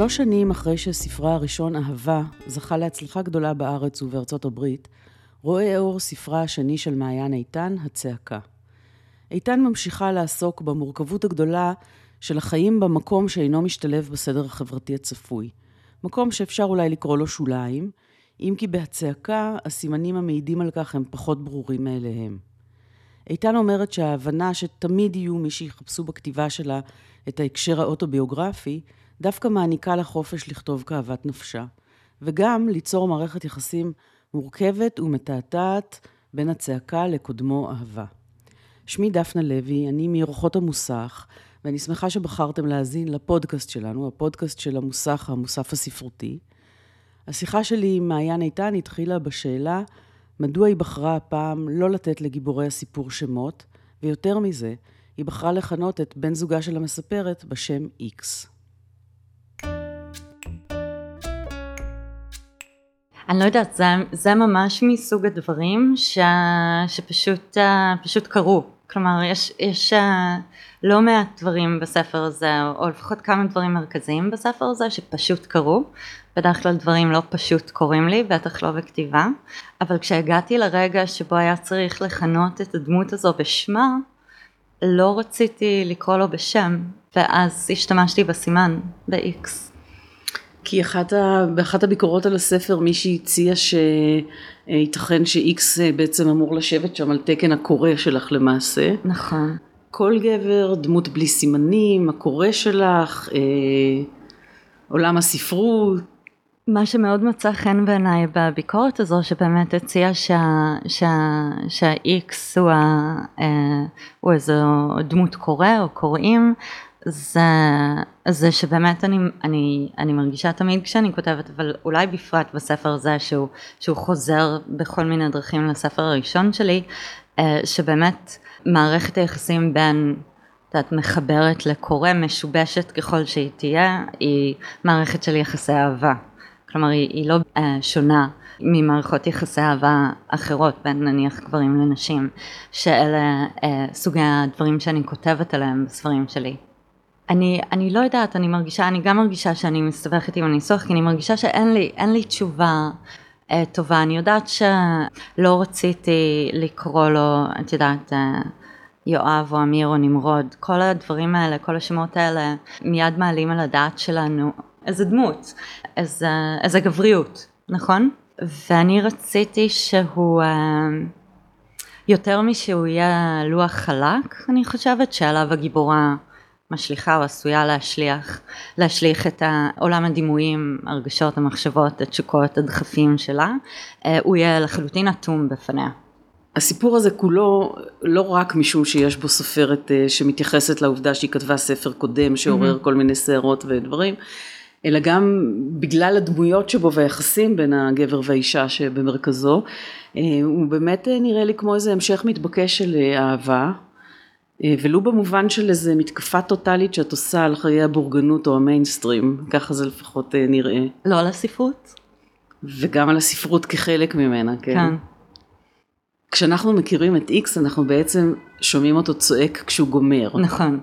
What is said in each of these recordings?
שלוש שנים אחרי שספרה הראשון, אהבה, זכה להצלחה גדולה בארץ ובארצות הברית, רואה אור ספרה השני של מעיין איתן, הצעקה. איתן ממשיכה לעסוק במורכבות הגדולה של החיים במקום שאינו משתלב בסדר החברתי הצפוי. מקום שאפשר אולי לקרוא לו שוליים, אם כי בהצעקה הסימנים המעידים על כך הם פחות ברורים מאליהם. איתן אומרת שההבנה שתמיד יהיו מי שיחפשו בכתיבה שלה את ההקשר האוטוביוגרפי, דווקא מעניקה לה חופש לכתוב כאוות נפשה, וגם ליצור מערכת יחסים מורכבת ומתעתעת בין הצעקה לקודמו אהבה. שמי דפנה לוי, אני מאורחות המוסך, ואני שמחה שבחרתם להאזין לפודקאסט שלנו, הפודקאסט של המוסך, המוסף הספרותי. השיחה שלי עם מעיין איתן התחילה בשאלה מדוע היא בחרה הפעם לא לתת לגיבורי הסיפור שמות, ויותר מזה, היא בחרה לכנות את בן זוגה של המספרת בשם איקס. אני לא יודעת, זה, זה ממש מסוג הדברים ש, שפשוט פשוט קרו. כלומר, יש, יש לא מעט דברים בספר הזה, או לפחות כמה דברים מרכזיים בספר הזה שפשוט קרו. בדרך כלל דברים לא פשוט קורים לי, בטח לא בכתיבה. אבל כשהגעתי לרגע שבו היה צריך לכנות את הדמות הזו בשמה, לא רציתי לקרוא לו בשם, ואז השתמשתי בסימן, ב-X. כי אחת ה... באחת הביקורות על הספר מישהי הציעה שייתכן ש-X בעצם אמור לשבת שם על תקן הקורא שלך למעשה. נכון. כל גבר, דמות בלי סימנים, הקורא שלך, אה, עולם הספרות. מה שמאוד מצא חן בעיניי בביקורת הזו שבאמת הציע שה, שה, שה-X הוא, ה, אה, הוא איזו דמות קורא או קוראים זה, זה שבאמת אני, אני, אני מרגישה תמיד כשאני כותבת, אבל אולי בפרט בספר הזה שהוא, שהוא חוזר בכל מיני דרכים לספר הראשון שלי, אה, שבאמת מערכת היחסים בין, את מחברת לקורא, משובשת ככל שהיא תהיה, היא מערכת של יחסי אהבה. כלומר היא, היא לא אה, שונה ממערכות יחסי אהבה אחרות בין נניח גברים לנשים, שאלה אה, סוגי הדברים שאני כותבת עליהם בספרים שלי. אני, אני לא יודעת, אני מרגישה, אני גם מרגישה שאני מסתבכת עם הניסוח, כי אני מרגישה שאין לי, אין לי תשובה אה, טובה. אני יודעת שלא רציתי לקרוא לו, את יודעת, אה, יואב או אמיר או נמרוד, כל הדברים האלה, כל השמות האלה, מיד מעלים על הדעת שלנו איזה דמות, איזה, איזה גבריות, נכון? ואני רציתי שהוא... אה, יותר משהוא יהיה לוח חלק, אני חושבת שעליו הגיבורה משליכה או עשויה להשליך, להשליך את עולם הדימויים, הרגשות, המחשבות, התשוקות, הדחפים שלה, אה, הוא יהיה לחלוטין אטום בפניה. הסיפור הזה כולו לא רק משום שיש בו סופרת אה, שמתייחסת לעובדה שהיא כתבה ספר קודם שעורר mm-hmm. כל מיני סערות ודברים, אלא גם בגלל הדמויות שבו והיחסים בין הגבר והאישה שבמרכזו, אה, הוא באמת נראה לי כמו איזה המשך מתבקש של אהבה, אה, ולו במובן של איזה מתקפה טוטאלית שאת עושה על חיי הבורגנות או המיינסטרים, ככה זה לפחות אה, נראה. לא על הספרות? וגם על הספרות כחלק ממנה, כן. כן. כשאנחנו מכירים את איקס אנחנו בעצם שומעים אותו צועק כשהוא גומר. נכון.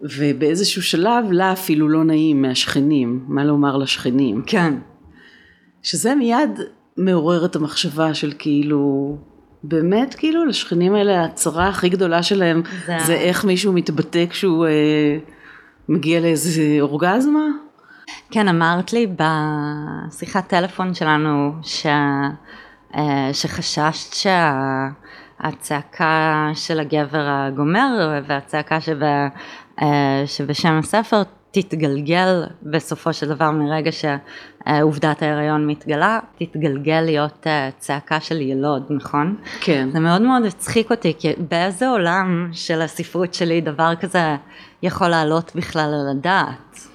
ובאיזשהו שלב לה אפילו לא נעים מהשכנים, מה לומר לשכנים. כן. שזה מיד מעורר את המחשבה של כאילו באמת כאילו לשכנים האלה הצרה הכי גדולה שלהם זה, זה איך מישהו מתבטא כשהוא אה, מגיע לאיזה אורגזמה? כן אמרת לי בשיחת טלפון שלנו ש, אה, שחששת שהצעקה של הגבר הגומר והצעקה שבה, אה, שבשם הספר תתגלגל בסופו של דבר מרגע שעובדת ההיריון מתגלה, תתגלגל להיות אה, צעקה של ילוד, נכון? כן. זה מאוד מאוד הצחיק אותי, כי באיזה עולם של הספרות שלי דבר כזה יכול לעלות בכלל על הדעת?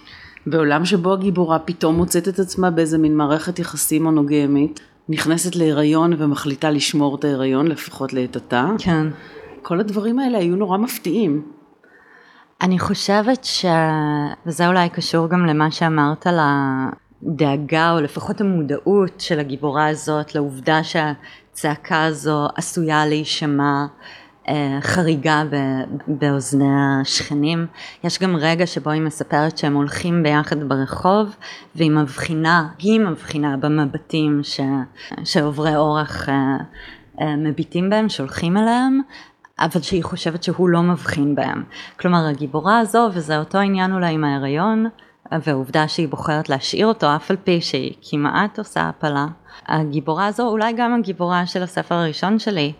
בעולם שבו הגיבורה פתאום מוצאת את עצמה באיזה מין מערכת יחסים מונוגמית, נכנסת להיריון ומחליטה לשמור את ההיריון, לפחות לעת עתה. כן. כל הדברים האלה היו נורא מפתיעים. אני חושבת ש... וזה אולי קשור גם למה שאמרת על הדאגה או לפחות המודעות של הגיבורה הזאת לעובדה שהצעקה הזו עשויה להישמע חריגה באוזני השכנים. יש גם רגע שבו היא מספרת שהם הולכים ביחד ברחוב והיא מבחינה, היא מבחינה במבטים ש, שעוברי אורח מביטים בהם, שולחים אליהם, אבל שהיא חושבת שהוא לא מבחין בהם. כלומר הגיבורה הזו, וזה אותו עניין אולי עם ההיריון, והעובדה שהיא בוחרת להשאיר אותו אף על פי שהיא כמעט עושה הפלה. הגיבורה הזו, אולי גם הגיבורה של הספר הראשון שלי,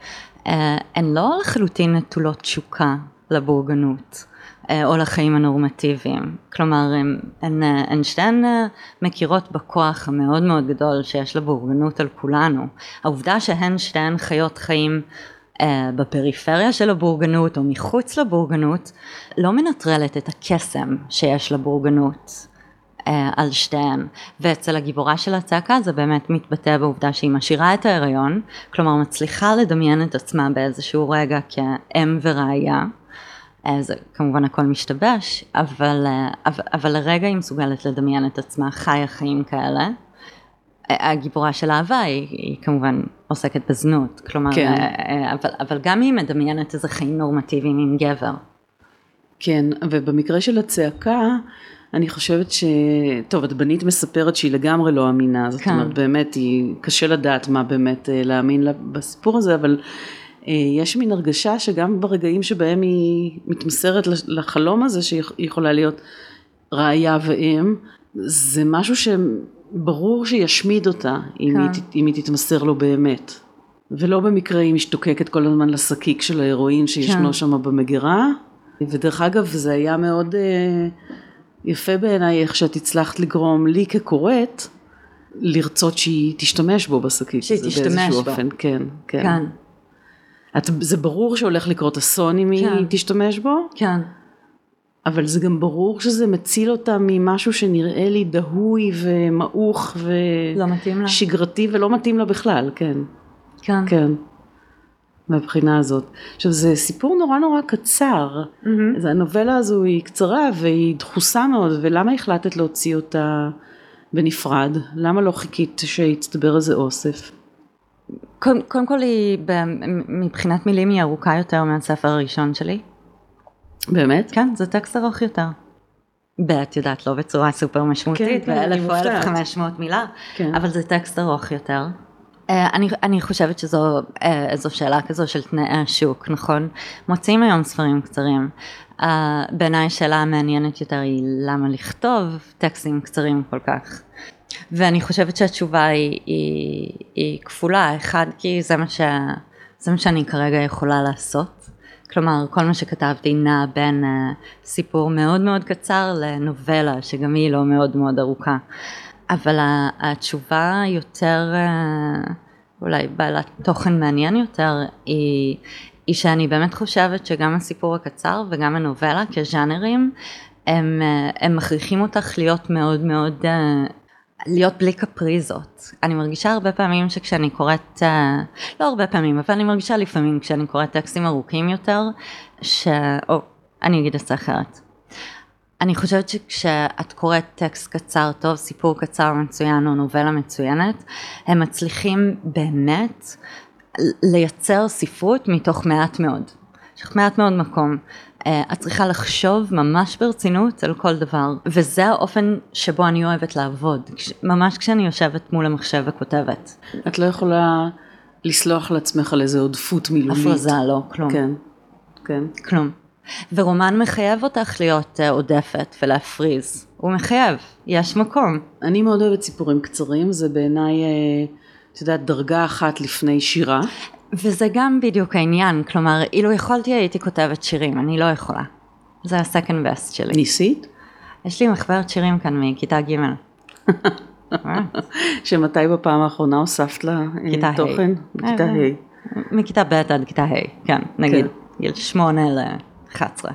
אה, הן לא לחלוטין נטולות תשוקה לבורגנות. אה, או לחיים הנורמטיביים. כלומר, הן, הן, הן שתיהן אה, מכירות בכוח המאוד מאוד גדול שיש לבורגנות על כולנו. העובדה שהן שתיהן חיות חיים בפריפריה של הבורגנות או מחוץ לבורגנות, לא מנטרלת את הקסם שיש לבורגנות אה, על שתיהן. ואצל הגיבורה של הצעקה זה באמת מתבטא בעובדה שהיא משאירה את ההיריון, כלומר מצליחה לדמיין את עצמה באיזשהו רגע כאם וראיה. אה, זה כמובן הכל משתבש, אבל, אבל, אבל לרגע היא מסוגלת לדמיין את עצמה חיה חיים כאלה. הגיבורה של אהבה היא, היא כמובן עוסקת בזנות, כלומר, כן. אה, אה, אבל, אבל גם היא מדמיינת איזה חיים נורמטיביים עם גבר. כן, ובמקרה של הצעקה, אני חושבת ש... טוב, את בנית מספרת שהיא לגמרי לא אמינה, זאת כן. אומרת, באמת, היא... קשה לדעת מה באמת אה, להאמין לה בסיפור הזה, אבל יש מין הרגשה שגם ברגעים שבהם היא מתמסרת לחלום הזה, שהיא יכולה להיות ראיה ואם, זה משהו ברור שישמיד אותה אם, כן. היא, אם היא תתמסר לו באמת. ולא במקרה היא משתוקקת כל הזמן לשקיק של ההירואין שישנו כן. שם במגירה. ודרך אגב זה היה מאוד uh, יפה בעיניי איך שאת הצלחת לגרום לי כקוראת לרצות שהיא תשתמש בו בשקיק. שהיא תשתמש בו. אופן, כן, כן. כן. את, זה ברור שהולך לקרות אסון אם כן. היא תשתמש בו? כן. אבל זה גם ברור שזה מציל אותה ממשהו שנראה לי דהוי ומעוך ושגרתי לא ולא מתאים לה בכלל, כן. כן. כן. מהבחינה הזאת. עכשיו זה סיפור נורא נורא קצר, mm-hmm. הנובלה הזו היא קצרה והיא דחוסה מאוד, ולמה החלטת להוציא אותה בנפרד? למה לא חיכית שיצטבר איזה אוסף? קודם, קודם כל היא, מבחינת מילים היא ארוכה יותר מהספר הראשון שלי. באמת? כן, זה טקסט ארוך יותר. ואת יודעת, לא בצורה סופר משמעותית, כן, באלף או אלף חמש מאות מילה, כן. אבל זה טקסט ארוך יותר. Uh, אני, אני חושבת שזו איזו שאלה כזו של תנאי השוק, נכון? מוצאים היום ספרים קצרים. Uh, בעיניי השאלה המעניינת יותר היא למה לכתוב טקסטים קצרים כל כך. ואני חושבת שהתשובה היא, היא, היא כפולה, אחד כי זה מה, ש, זה מה שאני כרגע יכולה לעשות. כלומר, כל מה שכתבתי נע בין uh, סיפור מאוד מאוד קצר לנובלה, שגם היא לא מאוד מאוד ארוכה. אבל התשובה יותר, uh, אולי בעלת תוכן מעניין יותר, היא, היא שאני באמת חושבת שגם הסיפור הקצר וגם הנובלה כז'אנרים, הם, uh, הם מכריחים אותך להיות מאוד מאוד להיות בלי קפריזות. אני מרגישה הרבה פעמים שכשאני קוראת, אה, לא הרבה פעמים, אבל אני מרגישה לפעמים כשאני קוראת טקסטים ארוכים יותר, ש... או, אני אגיד את זה אחרת. אני חושבת שכשאת קוראת טקסט קצר טוב, סיפור קצר מצוין או נובלה מצוינת, הם מצליחים באמת לייצר ספרות מתוך מעט מאוד. יש לך מעט מאוד מקום. אה, את צריכה לחשוב ממש ברצינות על כל דבר, וזה האופן שבו אני אוהבת לעבוד, ממש כשאני יושבת מול המחשב וכותבת. את לא יכולה לסלוח לעצמך על איזה עודפות מילולית. הפרזה, לא, כלום. כן, כן. כלום. ורומן מחייב אותך להיות uh, עודפת ולהפריז, הוא מחייב, יש מקום. אני מאוד אוהבת סיפורים קצרים, זה בעיניי, uh, את יודעת, דרגה אחת לפני שירה. וזה גם בדיוק העניין, כלומר, אילו יכולתי הייתי כותבת שירים, אני לא יכולה. זה הסקנד בסט שלי. ניסית? יש לי מחברת שירים כאן מכיתה ג'. שמתי בפעם האחרונה הוספת לה אה, תוכן? מכיתה אה, ה'. מכיתה ב' עד כיתה ה', כן, נגיד, כן. גיל שמונה ל-11.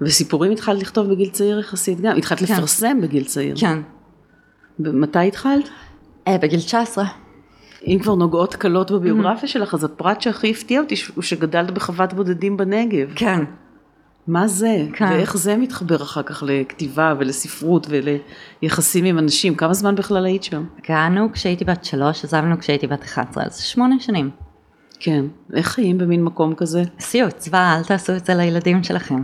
וסיפורים התחלת לכתוב בגיל צעיר יחסית גם? התחלת כן. לפרסם בגיל צעיר? כן. מתי התחלת? אה, בגיל 19. אם כבר נוגעות קלות בביוגרפיה mm-hmm. שלך, אז הפרט שהכי הפתיע אותי הוא שגדלת בחוות בודדים בנגב. כן. מה זה? כן. ואיך זה מתחבר אחר כך לכתיבה ולספרות וליחסים עם אנשים? כמה זמן בכלל היית שם? הגענו כשהייתי בת שלוש, עזבנו כשהייתי בת 11, אז שמונה שנים. כן. איך חיים במין מקום כזה? סיוט, צבא, אל תעשו את זה לילדים שלכם.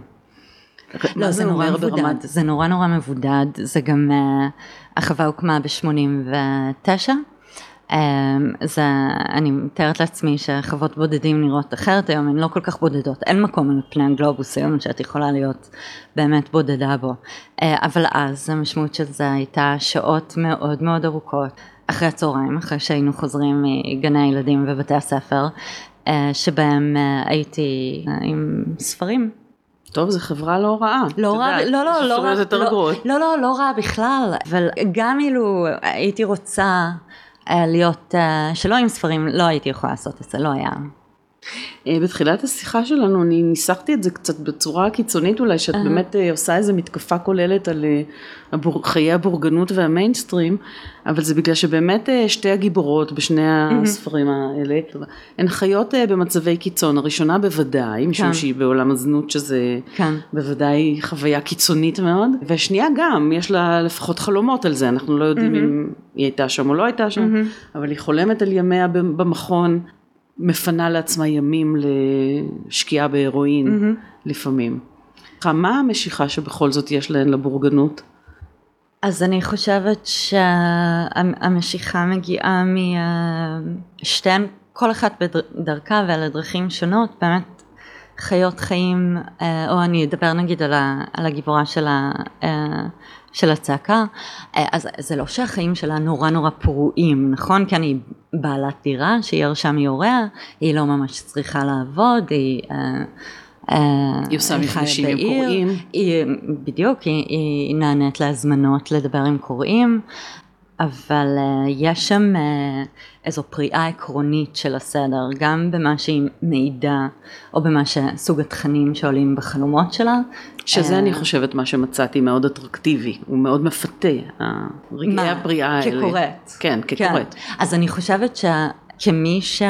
לא, זה נורא מבודד, ברמת... זה נורא נורא מבודד, זה גם, uh, החווה הוקמה ב-89, um, זה, אני מתארת לעצמי שחוות בודדים נראות אחרת היום, הן לא כל כך בודדות, אין מקום על פני הגלובוס היום שאת יכולה להיות באמת בודדה בו, uh, אבל אז המשמעות של זה הייתה שעות מאוד מאוד ארוכות, אחרי הצהריים, אחרי שהיינו חוזרים מגני הילדים ובתי הספר, uh, שבהם uh, הייתי עם ספרים. טוב, זו חברה לא רעה. לא רעה, לא, לא, לא רעה, לא, לא, לא, לא רעה בכלל, אבל גם אילו הייתי רוצה להיות, שלא עם ספרים, לא הייתי יכולה לעשות את זה, לא היה. אה, בתחילת השיחה שלנו אני ניסחתי את זה קצת בצורה קיצונית אולי, שאת uh-huh. באמת אה, עושה איזו מתקפה כוללת על אה, הבור, חיי הבורגנות והמיינסטרים, אבל זה בגלל שבאמת שתי הגיבורות בשני uh-huh. הספרים האלה, הן חיות במצבי קיצון, הראשונה בוודאי, משום כן. שהיא בעולם הזנות שזה כן. בוודאי חוויה קיצונית מאוד, והשנייה גם, יש לה לפחות חלומות על זה, אנחנו לא יודעים uh-huh. אם היא הייתה שם או לא הייתה שם, uh-huh. אבל היא חולמת על ימיה במכון. מפנה לעצמה ימים לשקיעה בהרואין mm-hmm. לפעמים. מה המשיכה שבכל זאת יש להן לבורגנות? אז אני חושבת שהמשיכה מגיעה משתיהן, כל אחת בדרכה ועל הדרכים שונות, באמת חיות חיים, אה, או אני אדבר נגיד על הגיבורה של של הצעקה, אה, אז זה לא שהחיים שלה נורא נורא פרועים, נכון? כי אני בעלת דירה שהיא ירשה מהוריה, היא לא ממש צריכה לעבוד, היא... אה, אה, היא עושה מפגשים עם קוראים. בדיוק, היא, היא נענית להזמנות לדבר עם קוראים, אבל uh, יש שם uh, איזו פריאה עקרונית של הסדר, גם במה שהיא מעידה, או במה שסוג התכנים שעולים בחלומות שלה. שזה uh, אני חושבת מה שמצאתי מאוד אטרקטיבי, הוא מאוד מפתה, רגעי הפריאה האלה. כקוראת. כן, כקוראת. כן. אז אני חושבת שה... כמי ש...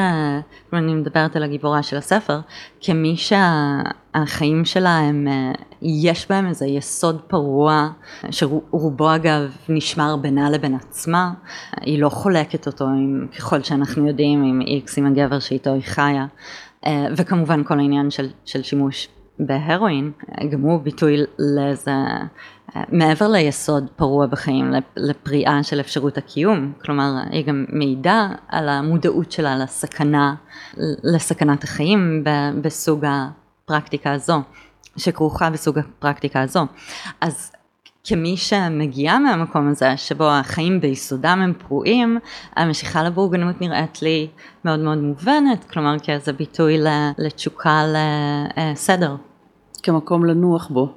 אני מדברת על הגיבורה של הספר, כמי שהחיים שלה הם, יש בהם איזה יסוד פרוע, שרובו אגב נשמר בינה לבין עצמה, היא לא חולקת אותו עם, ככל שאנחנו יודעים, עם איקס, עם הגבר שאיתו היא חיה, וכמובן כל העניין של, של שימוש בהרואין, גם הוא ביטוי לאיזה מעבר ליסוד פרוע בחיים, לפריאה של אפשרות הקיום, כלומר היא גם מעידה על המודעות שלה לסכנה, לסכנת החיים בסוג הפרקטיקה הזו, שכרוכה בסוג הפרקטיקה הזו. אז כמי שמגיעה מהמקום הזה, שבו החיים ביסודם הם פרועים, המשיכה לבורגנות נראית לי מאוד מאוד מובנת, כלומר כאיזה ביטוי לתשוקה לסדר. כמקום לנוח בו.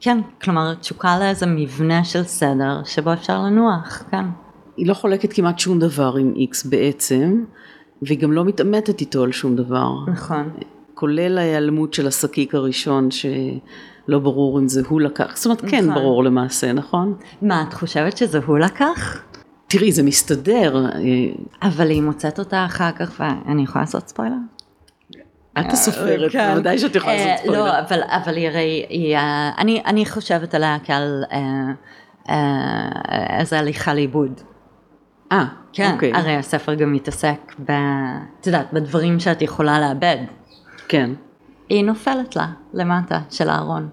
כן, כלומר תשוקה לאיזה מבנה של סדר שבו אפשר לנוח, כן. היא לא חולקת כמעט שום דבר עם איקס בעצם, והיא גם לא מתעמתת איתו על שום דבר. נכון. כולל ההיעלמות של השקיק הראשון שלא ברור אם זה הוא לקח, זאת אומרת כן נכון. ברור למעשה, נכון? מה, את חושבת שזה הוא לקח? תראי, זה מסתדר. אבל היא מוצאת אותה אחר כך, ואני יכולה לעשות ספוילר? את הסופרת, כן. בוודאי שאת יכולה לעשות ספוילר. לא, אבל היא הרי, אני חושבת עליה כעל איזה הליכה לאיבוד. אה, כן, אוקיי. הרי הספר גם מתעסק. את יודעת, בדברים שאת יכולה לאבד. כן. היא נופלת לה, למטה, של הארון.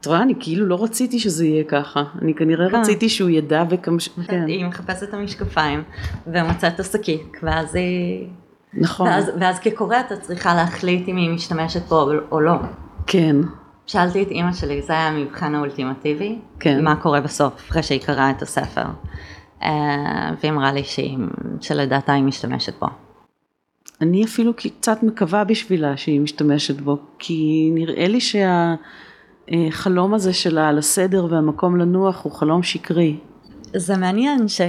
את רואה, אני כאילו לא רציתי שזה יהיה ככה. אני כנראה כן. רציתי שהוא ידע וכמש... כן. היא מחפשת את המשקפיים, ומוצאת את השקיק, ואז היא... נכון. ואז, ואז כקוראת את צריכה להחליט אם היא משתמשת בו או לא. כן. שאלתי את אימא שלי, זה היה המבחן האולטימטיבי, כן. מה קורה בסוף, אחרי שהיא קראה את הספר. אה, והיא אמרה לי שהיא, שלדעתה היא משתמשת בו. אני אפילו קצת מקווה בשבילה שהיא משתמשת בו, כי נראה לי שהחלום הזה שלה על הסדר והמקום לנוח הוא חלום שקרי. זה מעניין ש...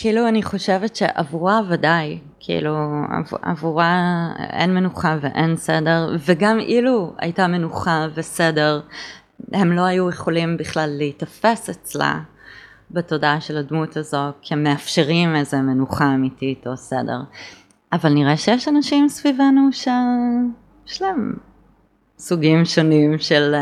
כאילו אני חושבת שעבורה ודאי, כאילו עבורה אין מנוחה ואין סדר, וגם אילו הייתה מנוחה וסדר, הם לא היו יכולים בכלל להיתפס אצלה בתודעה של הדמות הזו כמאפשרים איזה מנוחה אמיתית או סדר. אבל נראה שיש אנשים סביבנו שיש להם סוגים שונים של...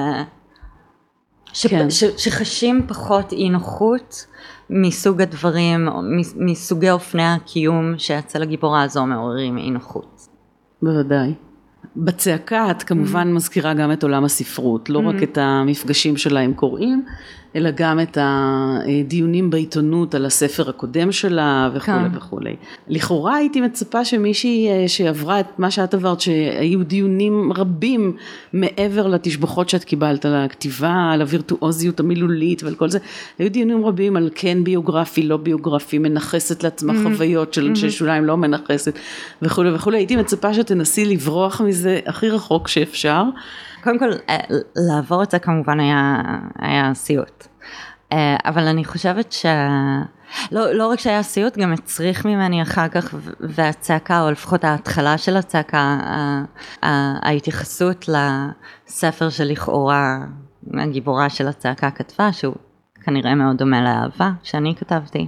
ש... כן. ש... שחשים פחות אי נוחות מסוג הדברים, מסוגי אופני הקיום שאצל הגיבורה הזו מעוררים אי נוחות. בוודאי. בצעקה את כמובן מזכירה גם את עולם הספרות, לא רק את המפגשים שלה עם קוראים, אלא גם את הדיונים בעיתונות על הספר הקודם שלה וכולי כן. וכולי. לכאורה הייתי מצפה שמישהי אה, שעברה את מה שאת עברת, שהיו דיונים רבים מעבר לתשבחות שאת קיבלת על הכתיבה, על הווירטואוזיות המילולית ועל כל זה, היו דיונים רבים על כן ביוגרפי, לא ביוגרפי, מנכסת לעצמה חוויות של אנשי שוליים, לא מנכסת וכולי וכולי, הייתי מצפה שתנסי לברוח מזה הכי רחוק שאפשר. קודם כל, אה, לעבור את זה כמובן היה, היה סיוט. אה, אבל אני חושבת ש... לא, לא רק שהיה סיוט, גם הצריך ממני אחר כך, והצעקה, או לפחות ההתחלה של הצעקה, ההתייחסות לספר שלכאורה הגיבורה של הצעקה כתבה, שהוא כנראה מאוד דומה לאהבה שאני כתבתי.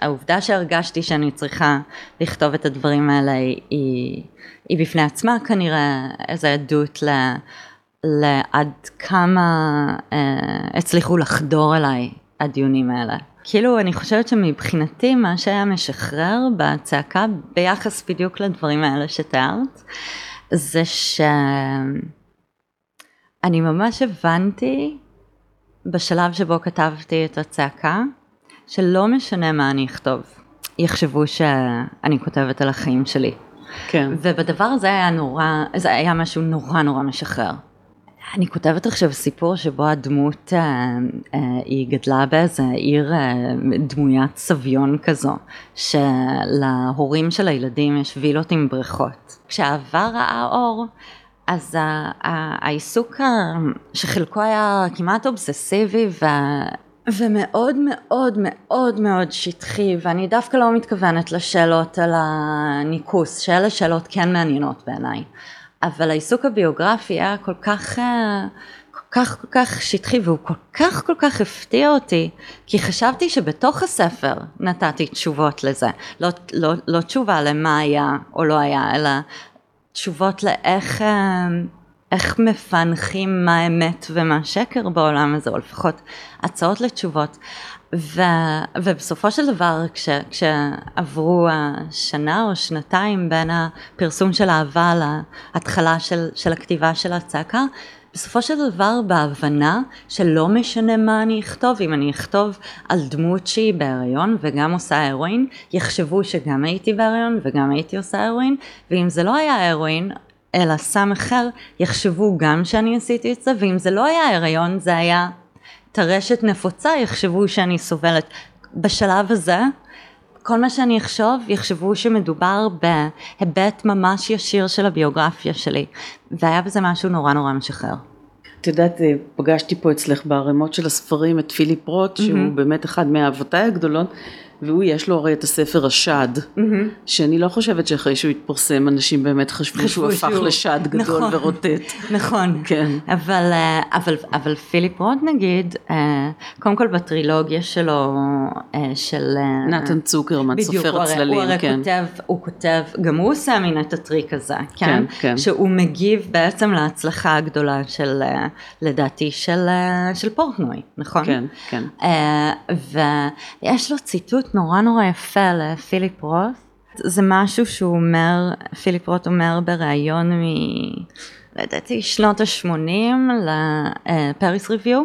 העובדה שהרגשתי שאני צריכה לכתוב את הדברים האלה היא, היא בפני עצמה כנראה איזו עדות ל... לעד כמה אה, הצליחו לחדור אליי הדיונים האלה. כאילו אני חושבת שמבחינתי מה שהיה משחרר בצעקה ביחס בדיוק לדברים האלה שתיארת זה שאני ממש הבנתי בשלב שבו כתבתי את הצעקה שלא משנה מה אני אכתוב יחשבו שאני כותבת על החיים שלי. כן. ובדבר הזה היה נורא, זה היה משהו נורא נורא משחרר. אני כותבת עכשיו סיפור שבו הדמות, אה, אה, היא גדלה באיזה עיר אה, דמוית סביון כזו, שלהורים של הילדים יש וילות עם בריכות. כשהעבר ראה אור, אז העיסוק ה- שחלקו היה כמעט אובססיבי וה... ומאוד מאוד מאוד מאוד שטחי ואני דווקא לא מתכוונת לשאלות על הניקוס שאלה שאלות כן מעניינות בעיניי אבל העיסוק הביוגרפי היה כל כך אה, כל כך כל כך שטחי והוא כל כך כל כך הפתיע אותי כי חשבתי שבתוך הספר נתתי תשובות לזה לא, לא, לא תשובה למה היה או לא היה אלא תשובות לאיך אה, איך מפענחים מה אמת ומה שקר בעולם הזה, או לפחות הצעות לתשובות. ו, ובסופו של דבר, כש, כשעברו השנה או שנתיים בין הפרסום של אהבה להתחלה של, של הכתיבה של הצעקה, בסופו של דבר בהבנה שלא משנה מה אני אכתוב, אם אני אכתוב על דמות שהיא בהריון וגם עושה הרואין, יחשבו שגם הייתי בהריון וגם הייתי עושה הרואין, ואם זה לא היה הרואין, אלא סם אחר, יחשבו גם שאני עשיתי את זה, ואם זה לא היה הריון, זה היה טרשת נפוצה, יחשבו שאני סובלת. בשלב הזה, כל מה שאני אחשוב, יחשבו שמדובר בהיבט ממש ישיר של הביוגרפיה שלי, והיה בזה משהו נורא נורא משחרר. את יודעת, אה, פגשתי פה אצלך בערימות של הספרים את פיליפ רוט, שהוא באמת אחד מאהבותיי הגדולות, והוא יש לו הרי את הספר השד, שאני לא חושבת שאחרי שהוא התפרסם אנשים באמת חשבו שהוא הפך שהוא- לשד גדול נכון. ורוטט. נכון, כן. אבל, אה, אבל, אבל פיליפ רוד נגיד, אה, קודם כל בטרילוגיה שלו, אה, של... נתן צוקרמן, סופר הצללים, הוא הרי כן. כותב, הוא כותב, גם הוא עושה מן את הטריק הזה, כן? כן, כן. שהוא מגיב בעצם להצלחה הגדולה של, לדעתי, של, של פורטנוי, נכון? כן, כן. ויש לו ציטוט נורא נורא יפה לפיליפ רוט, זה משהו שהוא אומר, פיליפ רוט אומר בריאיון מ... לדעתי שנות ה-80 לפריס ריוויו,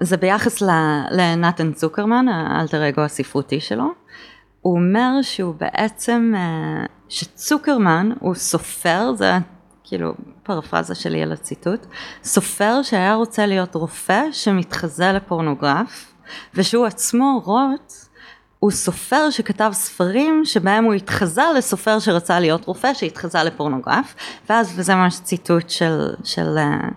זה ביחס לנתן צוקרמן, האלטר אגו הספרותי שלו, הוא אומר שהוא בעצם, אה, שצוקרמן הוא סופר, זה כאילו פרפרזה שלי על הציטוט, סופר שהיה רוצה להיות רופא שמתחזה לפורנוגרף, ושהוא עצמו רוט, הוא סופר שכתב ספרים שבהם הוא התחזה לסופר שרצה להיות רופא שהתחזה לפורנוגרף, ואז, וזה ממש ציטוט של, של אה,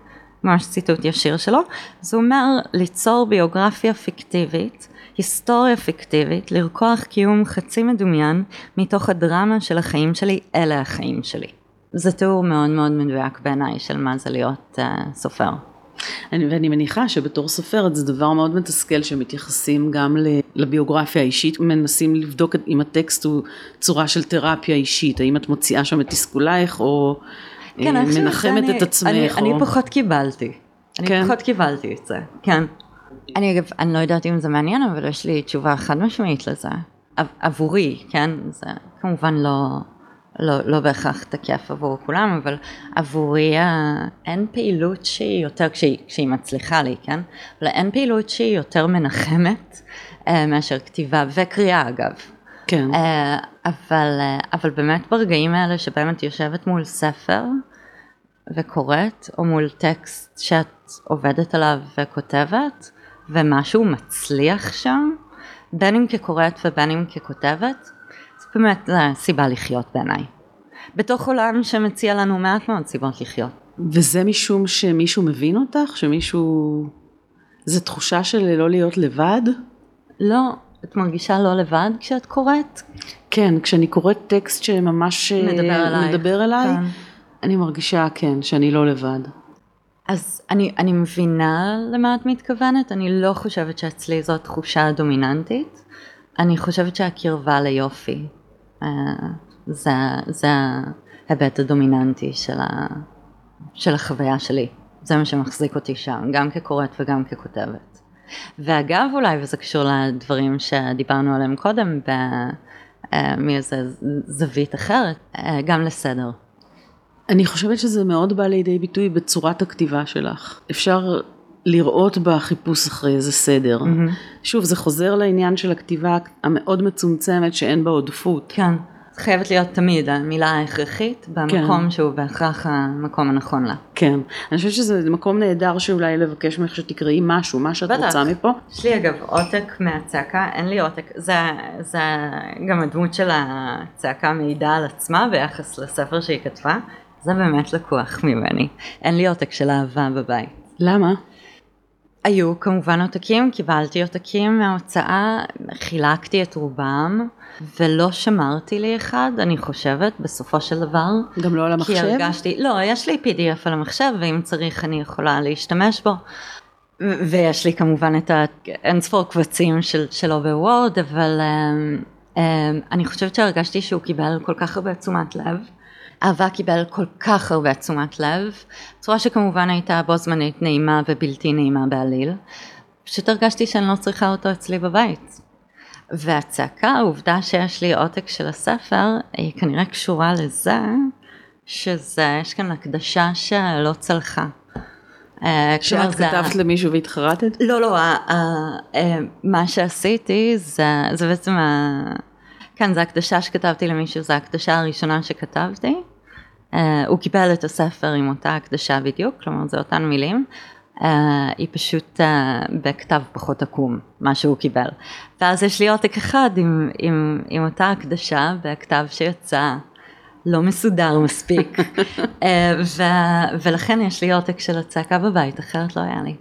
ממש ציטוט ישיר שלו, אז הוא אומר ליצור ביוגרפיה פיקטיבית, היסטוריה פיקטיבית, לרקוח קיום חצי מדומיין מתוך הדרמה של החיים שלי, אלה החיים שלי. זה תיאור מאוד מאוד מדויק בעיניי של מה זה להיות uh, סופר. אני, ואני מניחה שבתור סופרת זה דבר מאוד מתסכל שמתייחסים גם ל- לביוגרפיה האישית, מנסים לבדוק אם הטקסט הוא צורה של תרפיה אישית, האם את מוציאה שם את תסכולייך או אה, אני חושבת מנחמת שאני- את עצמך. אני, או... אני פחות קיבלתי. אני כן? פחות קיבלתי את זה, כן. אני אגב, אני לא יודעת אם זה מעניין, אבל יש לי תשובה חד משמעית לזה. עב- עבורי, כן? זה כמובן לא, לא, לא בהכרח תקף עבור כולם, אבל עבורי אין פעילות שהיא יותר, כשהיא, כשהיא מצליחה לי, כן? אבל אין פעילות שהיא יותר מנחמת אה, מאשר כתיבה וקריאה אגב. כן. אה, אבל, אה, אבל באמת ברגעים האלה שבהם את יושבת מול ספר וקוראת, או מול טקסט שאת עובדת עליו וכותבת, ומשהו מצליח שם, בין אם כקוראת ובין אם ככותבת, באמת זה סיבה לחיות בעיניי. בתוך עולם שמציע לנו מעט מאוד סיבות לחיות. וזה משום שמישהו מבין אותך? שמישהו... זה תחושה של לא להיות לבד? לא, את מרגישה לא לבד כשאת קוראת? כן, כשאני קוראת טקסט שממש אה, מדבר אלייך. מדבר אליי, כן. אני מרגישה, כן, שאני לא לבד. אז אני, אני מבינה למה את מתכוונת, אני לא חושבת שאצלי זו התחושה הדומיננטית, אני חושבת שהקרבה ליופי, זה, זה ההיבט הדומיננטי של, ה, של החוויה שלי, זה מה שמחזיק אותי שם, גם כקוראת וגם ככותבת. ואגב אולי, וזה קשור לדברים שדיברנו עליהם קודם, אה, מאיזה זווית אחרת, אה, גם לסדר. אני חושבת שזה מאוד בא לידי ביטוי בצורת הכתיבה שלך. אפשר לראות בחיפוש אחרי איזה סדר. מהמם. שוב, זה חוזר לעניין של הכתיבה המאוד מצומצמת שאין בה עודפות. כן, חייבת להיות תמיד המילה ההכרחית במקום כן. שהוא בהכרח המקום הנכון לה. כן. אני חושבת שזה מקום נהדר שאולי לבקש ממך שתקראי משהו, מה שאת בטח. רוצה מפה. יש לי אגב עותק מהצעקה, אין לי עותק, זה, זה גם הדמות של הצעקה מעידה על עצמה ביחס לספר שהיא כתבה, זה באמת לקוח ממני. אין לי עותק של אהבה בבית. למה? היו כמובן עותקים, קיבלתי עותקים מההוצאה, חילקתי את רובם, ולא שמרתי לי אחד, אני חושבת, בסופו של דבר. גם לא על כי המחשב? הרגשתי, לא, יש לי PDF על המחשב, ואם צריך אני יכולה להשתמש בו. ויש לי כמובן את האינספור קבצים של, שלו בוורד, אבל um, um, אני חושבת שהרגשתי שהוא קיבל כל כך הרבה תשומת לב. אהבה קיבל כל כך הרבה תשומת לב, צורה שכמובן הייתה בו זמנית נעימה ובלתי נעימה בעליל. פשוט הרגשתי שאני לא צריכה אותו אצלי בבית. והצעקה, העובדה שיש לי עותק של הספר, היא כנראה קשורה לזה שזה, יש כאן הקדשה שלא צלחה. אה, שאת זה- כתבת למישהו והתחרטת? לא, לא, אה, מה שעשיתי זה, זה בעצם, כן, זו הקדשה שכתבתי למישהו, זו הקדשה הראשונה שכתבתי. אה, הוא קיבל את הספר עם אותה הקדשה בדיוק, כלומר זה אותן מילים. אה, היא פשוט אה, בכתב פחות עקום, מה שהוא קיבל. ואז יש לי עותק אחד עם, עם, עם אותה הקדשה בכתב שיצא לא מסודר מספיק. אה, ו, ולכן יש לי עותק של הצעקה בבית, אחרת לא היה לי.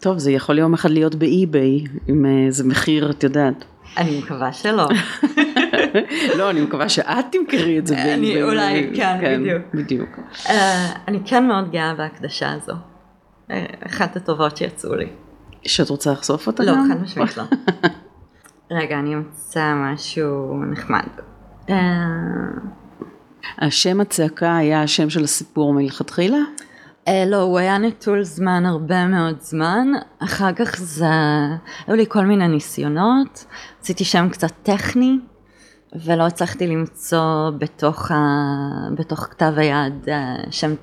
טוב, זה יכול יום אחד להיות באי-ביי, עם איזה מחיר, את יודעת. אני מקווה שלא. לא, אני מקווה שאת תמכרי את זה אני. אולי, כן, בדיוק. בדיוק. אה, אני כן מאוד גאה בהקדשה הזו. אה, אחת הטובות שיצאו לי. שאת רוצה לחשוף אותה לא? חד משמעית לא. רגע, אני אמצא משהו נחמד. אה, השם הצעקה היה השם של הסיפור מלכתחילה? לא, הוא היה נטול זמן הרבה מאוד זמן, אחר כך זה, היו לי כל מיני ניסיונות, רציתי שם קצת טכני, ולא הצלחתי למצוא בתוך, ה... בתוך כתב היד אה, שם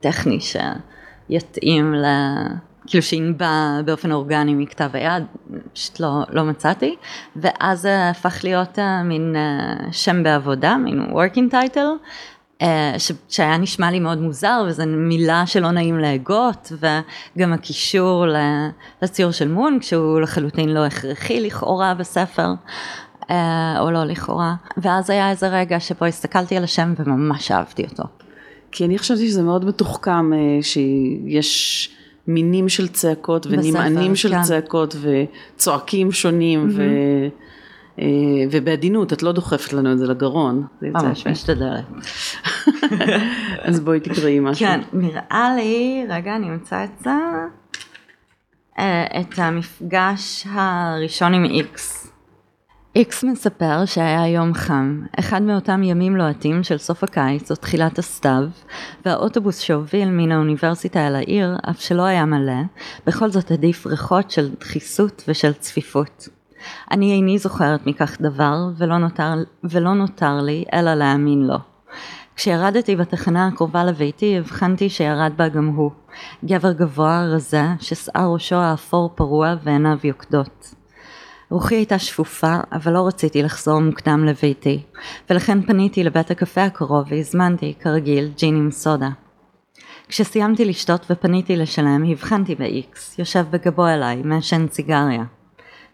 טכני שיתאים ל... כאילו שינבע באופן אורגני מכתב היד, פשוט לא, לא מצאתי, ואז זה הפך להיות אה, מין אה, שם בעבודה, מין working title, אה, ש- שהיה נשמע לי מאוד מוזר וזו מילה שלא נעים להגות וגם הקישור לציור של מון כשהוא לחלוטין לא הכרחי לכאורה בספר. אה, או לא לכאורה ואז היה איזה רגע שבו הסתכלתי על השם וממש אהבתי אותו. כי אני חשבתי שזה מאוד מתוחכם, אה, שיש מינים של צעקות ונמענים של כן. צעקות וצועקים שונים, ו... אה, ובעדינות, את לא דוחפת לנו את זה לגרון. ממש. משתדלת. אז בואי תקראי משהו. כן, נראה לי, רגע אני אמצא את זה, אה, את המפגש הראשון עם איקס. איקס מספר שהיה יום חם, אחד מאותם ימים לוהטים של סוף הקיץ או תחילת הסתיו, והאוטובוס שהוביל מן האוניברסיטה אל העיר, אף שלא היה מלא, בכל זאת עדיף ריחות של דחיסות ושל צפיפות. אני איני זוכרת מכך דבר, ולא נותר, ולא נותר לי אלא להאמין לו. כשירדתי בתחנה הקרובה לביתי הבחנתי שירד בה גם הוא, גבר גבוה רזה ששיער ראשו האפור פרוע ועיניו יוקדות. רוחי הייתה שפופה, אבל לא רציתי לחזור מוקדם לביתי, ולכן פניתי לבית הקפה הקרוב והזמנתי, כרגיל, ג'ין עם סודה. כשסיימתי לשתות ופניתי לשלם, הבחנתי ב-X, יושב בגבו אליי, מעשן סיגריה.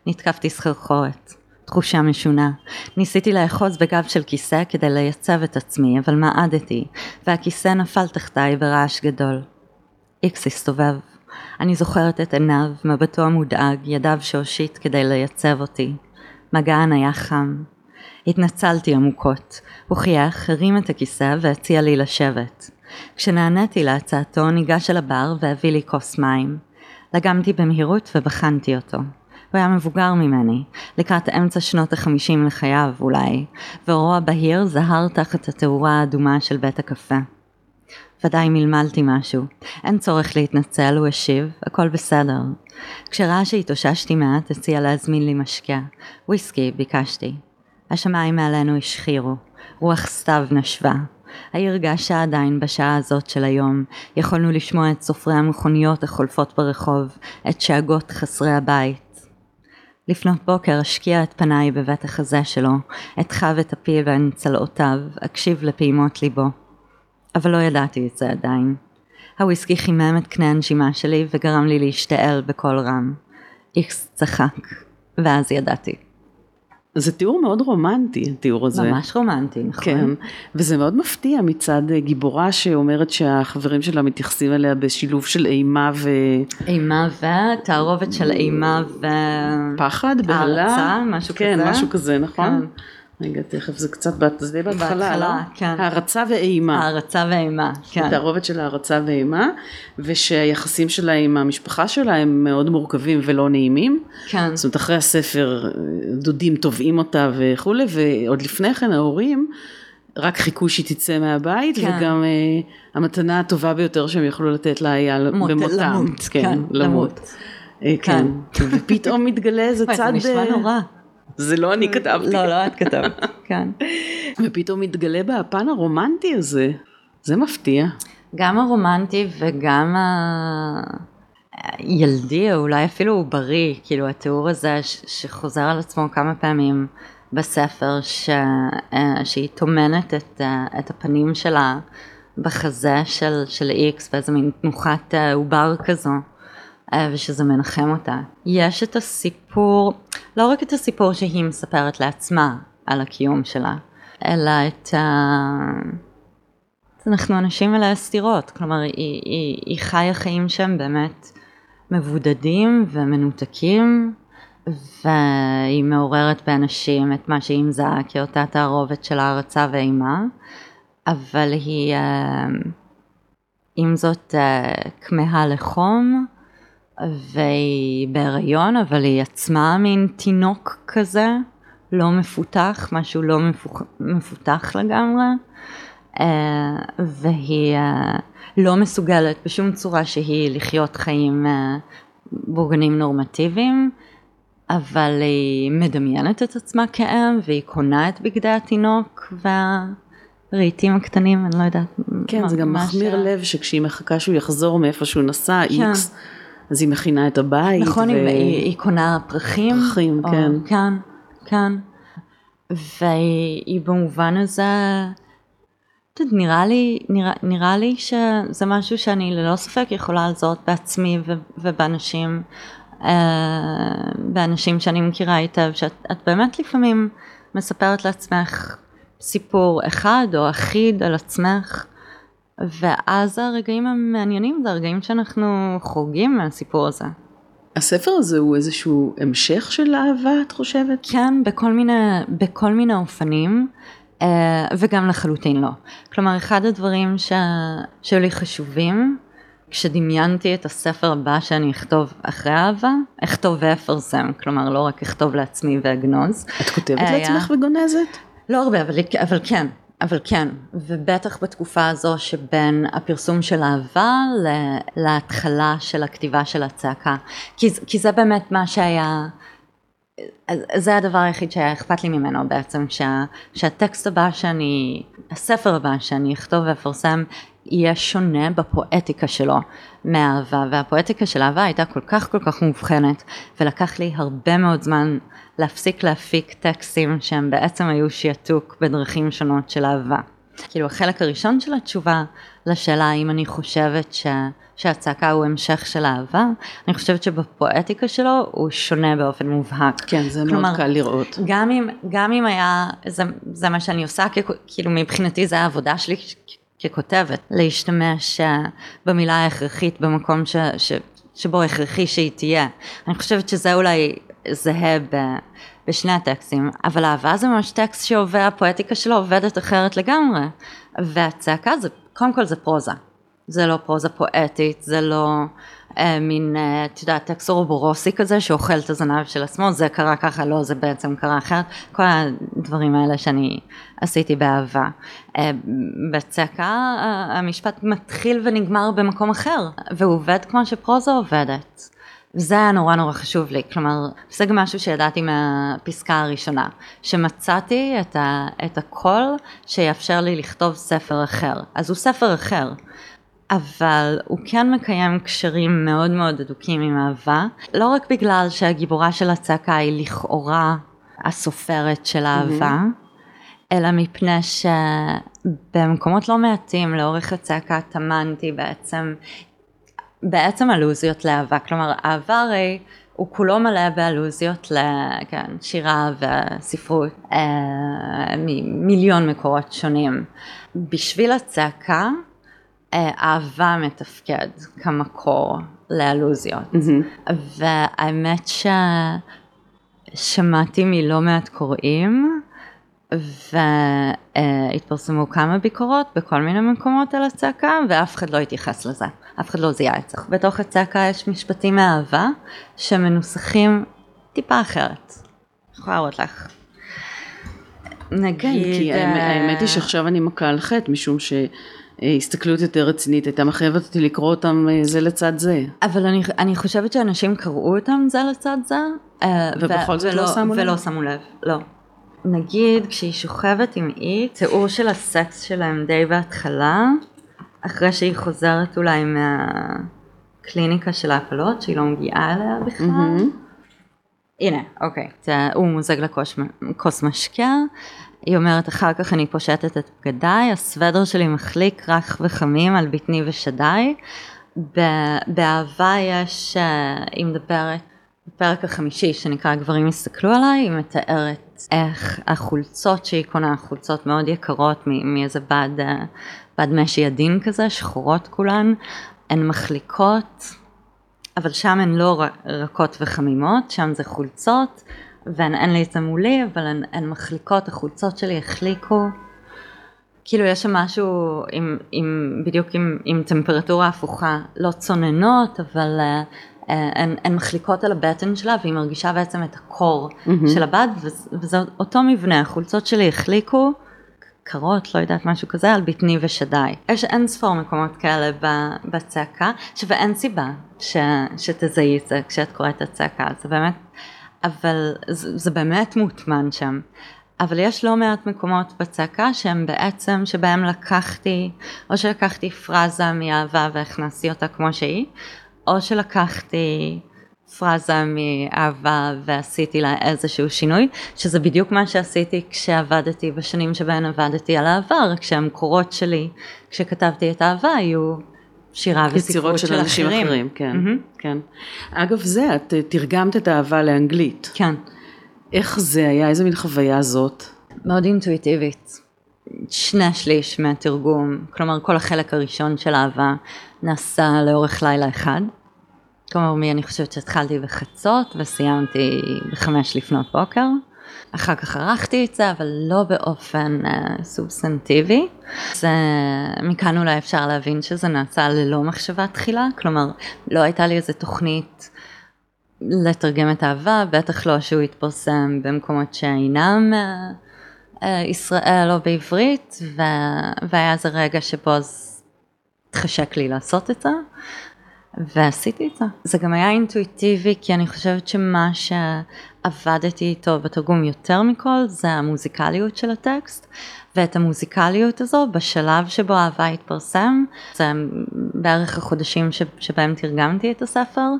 נתקפתי סחרחורת. תחושה משונה. ניסיתי לאחוז בגב של כיסא כדי לייצב את עצמי, אבל מעדתי, והכיסא נפל תחתיי ברעש גדול. איקס הסתובב. אני זוכרת את עיניו, מבטו המודאג, ידיו שהושיט כדי לייצב אותי. מגען היה חם. התנצלתי עמוקות. הוא חייך, הרים את הכיסא והציע לי לשבת. כשנעניתי להצעתו, ניגש אל הבר והביא לי כוס מים. לגמתי במהירות ובחנתי אותו. הוא היה מבוגר ממני, לקראת אמצע שנות החמישים לחייו אולי, ואורו הבהיר זהר תחת התאורה האדומה של בית הקפה. ודאי מלמלתי משהו. אין צורך להתנצל, הוא השיב, הכל בסדר. כשראה שהתאוששתי מעט, הציע להזמין לי משקה. וויסקי, ביקשתי. השמיים מעלינו השחירו. רוח סתיו נשבה. העיר געשה עדיין בשעה הזאת של היום. יכולנו לשמוע את סופרי המכוניות החולפות ברחוב, את שאגות חסרי הבית. לפנות בוקר אשקיע את פניי בבית החזה שלו, אתחב את הפי בין צלעותיו, אקשיב לפעימות ליבו. אבל לא ידעתי את זה עדיין. הוויסקי חימם את קנה הנשימה שלי וגרם לי להשתעל בקול רם. איקס צחק, ואז ידעתי. זה תיאור מאוד רומנטי, התיאור הזה. ממש רומנטי, נכון. כן, וזה מאוד מפתיע מצד גיבורה שאומרת שהחברים שלה מתייחסים אליה בשילוב של אימה ו... אימה ותערובת של אימה ו... פחד, בהלה. הערצה, משהו כן, כזה. כן, משהו כזה, נכון? כן. רגע, תכף, זה קצת, זה די בהתחלה, לא? כן. הערצה ואימה. הערצה ואימה, כן. התערובת של הערצה ואימה, ושהיחסים שלה עם המשפחה שלה הם מאוד מורכבים ולא נעימים. כן. זאת אומרת, אחרי הספר דודים תובעים אותה וכולי, ועוד לפני כן ההורים רק חיכו שהיא תצא מהבית, כן. וגם uh, המתנה הטובה ביותר שהם יכלו לתת לה היה מות- במותם. למות, כן, למות. אה, כן. ופתאום מתגלה איזה צד... זה נשמע אה, נורא. זה לא אני כתבתי. לא, לא את כתבת, כן. ופתאום מתגלה בה הפן הרומנטי הזה. זה מפתיע. גם הרומנטי וגם הילדי, או אולי אפילו עוברי, כאילו התיאור הזה ש- שחוזר על עצמו כמה פעמים בספר, ש... אה, שהיא טומנת את, אה, את הפנים שלה בחזה של, של איקס, באיזה מין תנוחת אה, עובר כזו. אה, ושזה מנחם אותה. יש את הסיפור, לא רק את הסיפור שהיא מספרת לעצמה על הקיום שלה, אלא את ה... אנחנו אנשים מלאי סתירות, כלומר היא, היא, היא חיה חיים שהם באמת מבודדים ומנותקים והיא מעוררת באנשים את מה שהיא מזהה כאותה תערובת של הערצה ואימה, אבל היא אה, עם זאת אה, כמהה לחום והיא בהיריון אבל היא עצמה מין תינוק כזה, לא מפותח, משהו לא מפוח, מפותח לגמרי. אה, והיא אה, לא מסוגלת בשום צורה שהיא לחיות חיים אה, בורגנים נורמטיביים, אבל היא מדמיינת את עצמה כאם והיא קונה את בגדי התינוק והרהיטים הקטנים, אני לא יודעת. כן, מה- זה גם מחמיר ש- לב שכשהיא מחכה שהוא יחזור מאיפה שהוא נסע, כן. איקס, אז היא מכינה את הבית. נכון, ו- היא, היא, קונה פרחים. פרחים, או- כן. כן, כן. והיא היא במובן הזה, את יודעת, נראה לי, נראה, נראה לי שזה משהו שאני ללא ספק יכולה לזהות בעצמי ו, ובאנשים, אה, באנשים שאני מכירה היטב, שאת את באמת לפעמים מספרת לעצמך סיפור אחד או אחיד על עצמך, ואז הרגעים המעניינים זה הרגעים שאנחנו חורגים מהסיפור הזה. הספר הזה הוא איזשהו המשך של אהבה, את חושבת? כן, בכל מיני, בכל מיני אופנים, אה, וגם לחלוטין לא. כלומר, אחד הדברים ש... שהיו לי חשובים, כשדמיינתי את הספר הבא שאני אכתוב אחרי אהבה, אכתוב ואפרסם, כלומר לא רק אכתוב לעצמי ואגנוז. את כותבת היה- לעצמך וגונזת? לא הרבה, אבל, אבל כן, אבל כן, ובטח בתקופה הזו שבין הפרסום של אהבה ל- להתחלה של הכתיבה של הצעקה, כי, כי זה באמת מה שהיה זה הדבר היחיד שהיה אכפת לי ממנו בעצם, שה, שהטקסט הבא שאני, הספר הבא שאני אכתוב ואפרסם יהיה שונה בפואטיקה שלו מהאהבה, והפואטיקה של אהבה הייתה כל כך כל כך מובחנת, ולקח לי הרבה מאוד זמן להפסיק להפיק טקסטים שהם בעצם היו שיעתוק בדרכים שונות של אהבה. כאילו החלק הראשון של התשובה לשאלה האם אני חושבת ש... שהצעקה הוא המשך של אהבה, אני חושבת שבפואטיקה שלו הוא שונה באופן מובהק. כן, זה כלומר, מאוד קל לראות. גם אם, גם אם היה, זה, זה מה שאני עושה, כאילו מבחינתי זה העבודה שלי ככותבת, להשתמש אה, במילה ההכרחית במקום ש, ש, שבו הכרחי שהיא תהיה. אני חושבת שזה אולי זהה ב... בשני הטקסטים, אבל אהבה זה ממש טקסט שעובד, הפואטיקה שלו עובדת אחרת לגמרי, והצעקה זה, קודם כל זה פרוזה, זה לא פרוזה פואטית, זה לא אה, מין, אה, את יודעת, טקסט אורובורוסי כזה שאוכל את הזנב של עצמו, זה קרה ככה, לא, זה בעצם קרה אחרת, כל הדברים האלה שאני עשיתי באהבה. אה, בצעקה המשפט מתחיל ונגמר במקום אחר, והוא עובד כמו שפרוזה עובדת. וזה היה נורא נורא חשוב לי, כלומר, זה גם משהו שידעתי מהפסקה הראשונה, שמצאתי את, ה, את הקול שיאפשר לי לכתוב ספר אחר. אז הוא ספר אחר, אבל הוא כן מקיים קשרים מאוד מאוד הדוקים עם אהבה, לא רק בגלל שהגיבורה של הצעקה היא לכאורה הסופרת של אהבה, mm-hmm. אלא מפני שבמקומות לא מעטים לאורך הצעקה טמנתי בעצם בעצם אלוזיות לאהבה, כלומר אהבה הרי הוא כולו מלא באלוזיות לשירה כן, והספרות, אה, ממיליון מקורות שונים. בשביל הצעקה, אה, אהבה מתפקד כמקור לאלוזיות. Mm-hmm. והאמת ששמעתי מלא מעט קוראים, והתפרסמו כמה ביקורות בכל מיני מקומות על הצעקה, ואף אחד לא התייחס לזה. אף אחד לא זיהה את זה. בתוך הצעקה יש משפטים מאהבה שמנוסחים טיפה אחרת. אני יכולה להראות לך. נגיד... כן, כי האמת היא שעכשיו אני מכה על חטא, משום שהסתכלות יותר רצינית הייתה מחייבת אותי לקרוא אותם אה, זה לצד זה. אבל אני, אני חושבת שאנשים קראו אותם זה לצד זה. אה, ובכל זאת לא שמו לב? ולא שמו לב, לא. נגיד כשהיא שוכבת עם אי, תיאור של הסקס שלהם די בהתחלה, אחרי שהיא חוזרת אולי מהקליניקה של ההפלות, שהיא לא מגיעה אליה בכלל. Mm-hmm. הנה, אוקיי. הוא מוזג לכוס משקה, היא אומרת אחר כך אני פושטת את בגדיי, הסוודר שלי מחליק רך וחמים על בטני ושדיי. באהבה יש, אה, היא מדברת, בפרק החמישי שנקרא גברים הסתכלו עליי, היא מתארת איך החולצות שהיא קונה, חולצות מאוד יקרות מאיזה בד אה, בד משי עדין כזה, שחורות כולן, הן מחליקות, אבל שם הן לא רכות וחמימות, שם זה חולצות, ואין לי את זה מולי, אבל הן, הן מחליקות, החולצות שלי החליקו. כאילו יש שם משהו עם, עם, בדיוק עם, עם טמפרטורה הפוכה, לא צוננות, אבל uh, הן, הן מחליקות על הבטן שלה והיא מרגישה בעצם את הקור mm-hmm. של הבד וזה אותו מבנה, החולצות שלי החליקו קרות, לא יודעת, משהו כזה, על בטני ושדי. יש אין ספור מקומות כאלה בצעקה, ואין סיבה ש, שתזהי את זה כשאת קוראת את הצעקה, זה באמת, אבל זה, זה באמת מוטמן שם. אבל יש לא מעט מקומות בצעקה שהם בעצם, שבהם לקחתי, או שלקחתי פרזה מאהבה והכנסתי אותה כמו שהיא, או שלקחתי פרזה מאהבה ועשיתי לה איזשהו שינוי, שזה בדיוק מה שעשיתי כשעבדתי בשנים שבהן עבדתי על העבר, כשהמקורות שלי, כשכתבתי את האהבה, היו שירה וספרות של, של אנשים אחרים. אחרים כן, mm-hmm. כן. אגב זה, את אה, תרגמת את האהבה לאנגלית. כן. איך זה היה? איזה מין חוויה זאת? מאוד אינטואיטיבית. שני שליש מהתרגום, כלומר כל החלק הראשון של אהבה נעשה לאורך לילה אחד. כלומר, מי אני חושבת שהתחלתי בחצות וסיימתי בחמש לפנות בוקר. אחר כך ערכתי את זה, אבל לא באופן uh, סובסנטיבי. זה, מכאן אולי אפשר להבין שזה נעשה ללא מחשבה תחילה, כלומר, לא הייתה לי איזה תוכנית לתרגם את האהבה, בטח לא שהוא יתפרסם במקומות שאינם uh, uh, ישראל או בעברית, והיה איזה רגע שבו התחשק לי לעשות את זה. ועשיתי את זה. זה גם היה אינטואיטיבי כי אני חושבת שמה שעבדתי איתו בתרגום יותר מכל זה המוזיקליות של הטקסט ואת המוזיקליות הזו בשלב שבו אהבה התפרסם, זה בערך החודשים שבהם תרגמתי את הספר,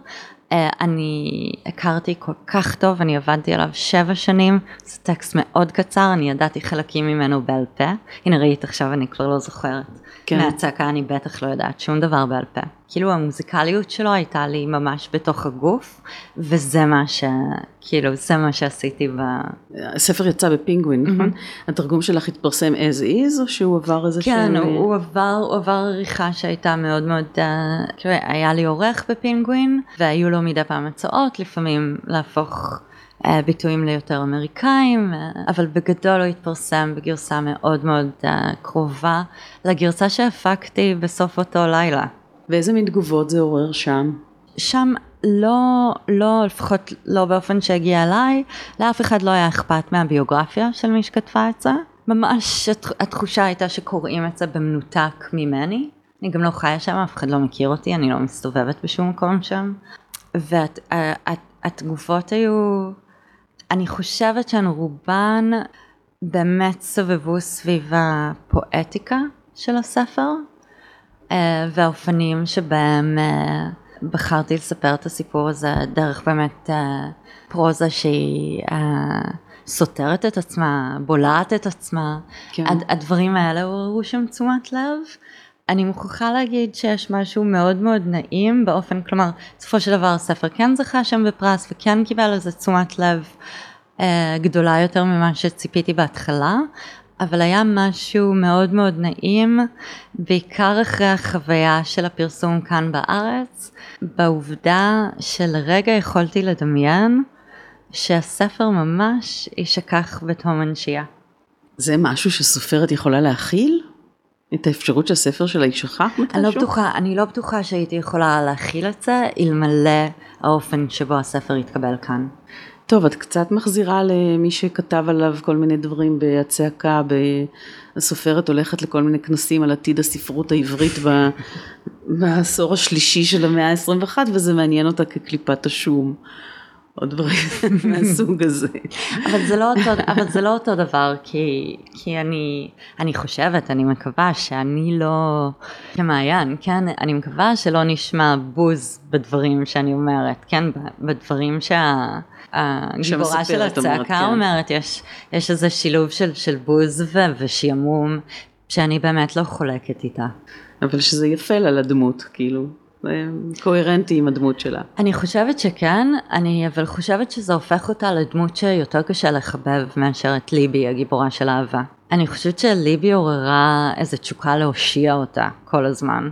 אה, אני הכרתי כל כך טוב, אני עבדתי עליו שבע שנים, זה טקסט מאוד קצר, אני ידעתי חלקים ממנו בעל פה, הנה ראית עכשיו אני כבר לא זוכרת, כן. מהצעקה אני בטח לא יודעת שום דבר בעל פה. כאילו המוזיקליות שלו הייתה לי ממש בתוך הגוף, וזה מה ש... כאילו זה מה שעשיתי ב... הספר יצא בפינגווין, נכון? התרגום שלך התפרסם as is, או שהוא עבר איזה כן, שהוא... הוא עבר, הוא עבר עריכה שהייתה מאוד מאוד... כאילו היה לי עורך בפינגווין, והיו לו מדי פעם הצעות, לפעמים להפוך... אה, ביטויים ליותר אמריקאים, אה, אבל בגדול הוא התפרסם בגרסה מאוד מאוד קרובה לגרסה שהפקתי בסוף אותו לילה. ואיזה מין תגובות זה עורר שם? שם לא, לא, לפחות לא באופן שהגיע אליי, לאף אחד לא היה אכפת מהביוגרפיה של מי שכתבה את זה. ממש התחושה הייתה שקוראים את זה במנותק ממני. אני גם לא חיה שם, אף אחד לא מכיר אותי, אני לא מסתובבת בשום מקום שם. והתגובות היו, אני חושבת שהן רובן באמת סובבו סביב הפואטיקה של הספר. אה, והאופנים שבהם אה, בחרתי לספר את הסיפור הזה דרך באמת אה, פרוזה שהיא סותרת את עצמה, בולעת את עצמה, כן. הדברים האלה עוררו שם תשומת לב. אני מוכרחה להגיד שיש משהו מאוד מאוד נעים באופן, כלומר, בסופו של דבר הספר כן זכה שם בפרס וכן קיבל איזה תשומת לב אה, גדולה יותר ממה שציפיתי בהתחלה, אבל היה משהו מאוד מאוד נעים, בעיקר אחרי החוויה של הפרסום כאן בארץ, בעובדה שלרגע יכולתי לדמיין שהספר ממש יישכח בתום הנשייה. זה משהו שסופרת יכולה להכיל? את האפשרות שהספר שלה יישכח מתישהו? אני לא בטוחה, אני לא בטוחה שהייתי יכולה להכיל את זה, אלמלא האופן שבו הספר יתקבל כאן. טוב, את קצת מחזירה למי שכתב עליו כל מיני דברים בהצעקה, הסופרת הולכת לכל מיני כנסים על עתיד הספרות העברית בעשור השלישי של המאה ה-21 וזה מעניין אותה כקליפת השום. או דברים מהסוג הזה. אבל זה לא אותו, אבל זה לא אותו דבר, כי, כי אני, אני חושבת, אני מקווה שאני לא, כמעיין, כן, אני מקווה שלא נשמע בוז בדברים שאני אומרת, כן, בדברים שה... הגיבורה של הצעקה כן. אומרת, יש, יש איזה שילוב של, של בוז ו, ושעמום, שאני באמת לא חולקת איתה. אבל שזה יפה לה לדמות, כאילו. קוהרנטי עם הדמות שלה. אני חושבת שכן, אני אבל חושבת שזה הופך אותה לדמות שיותר קשה לחבב מאשר את ליבי, הגיבורה של אהבה. אני חושבת שליבי עוררה איזו תשוקה להושיע אותה כל הזמן.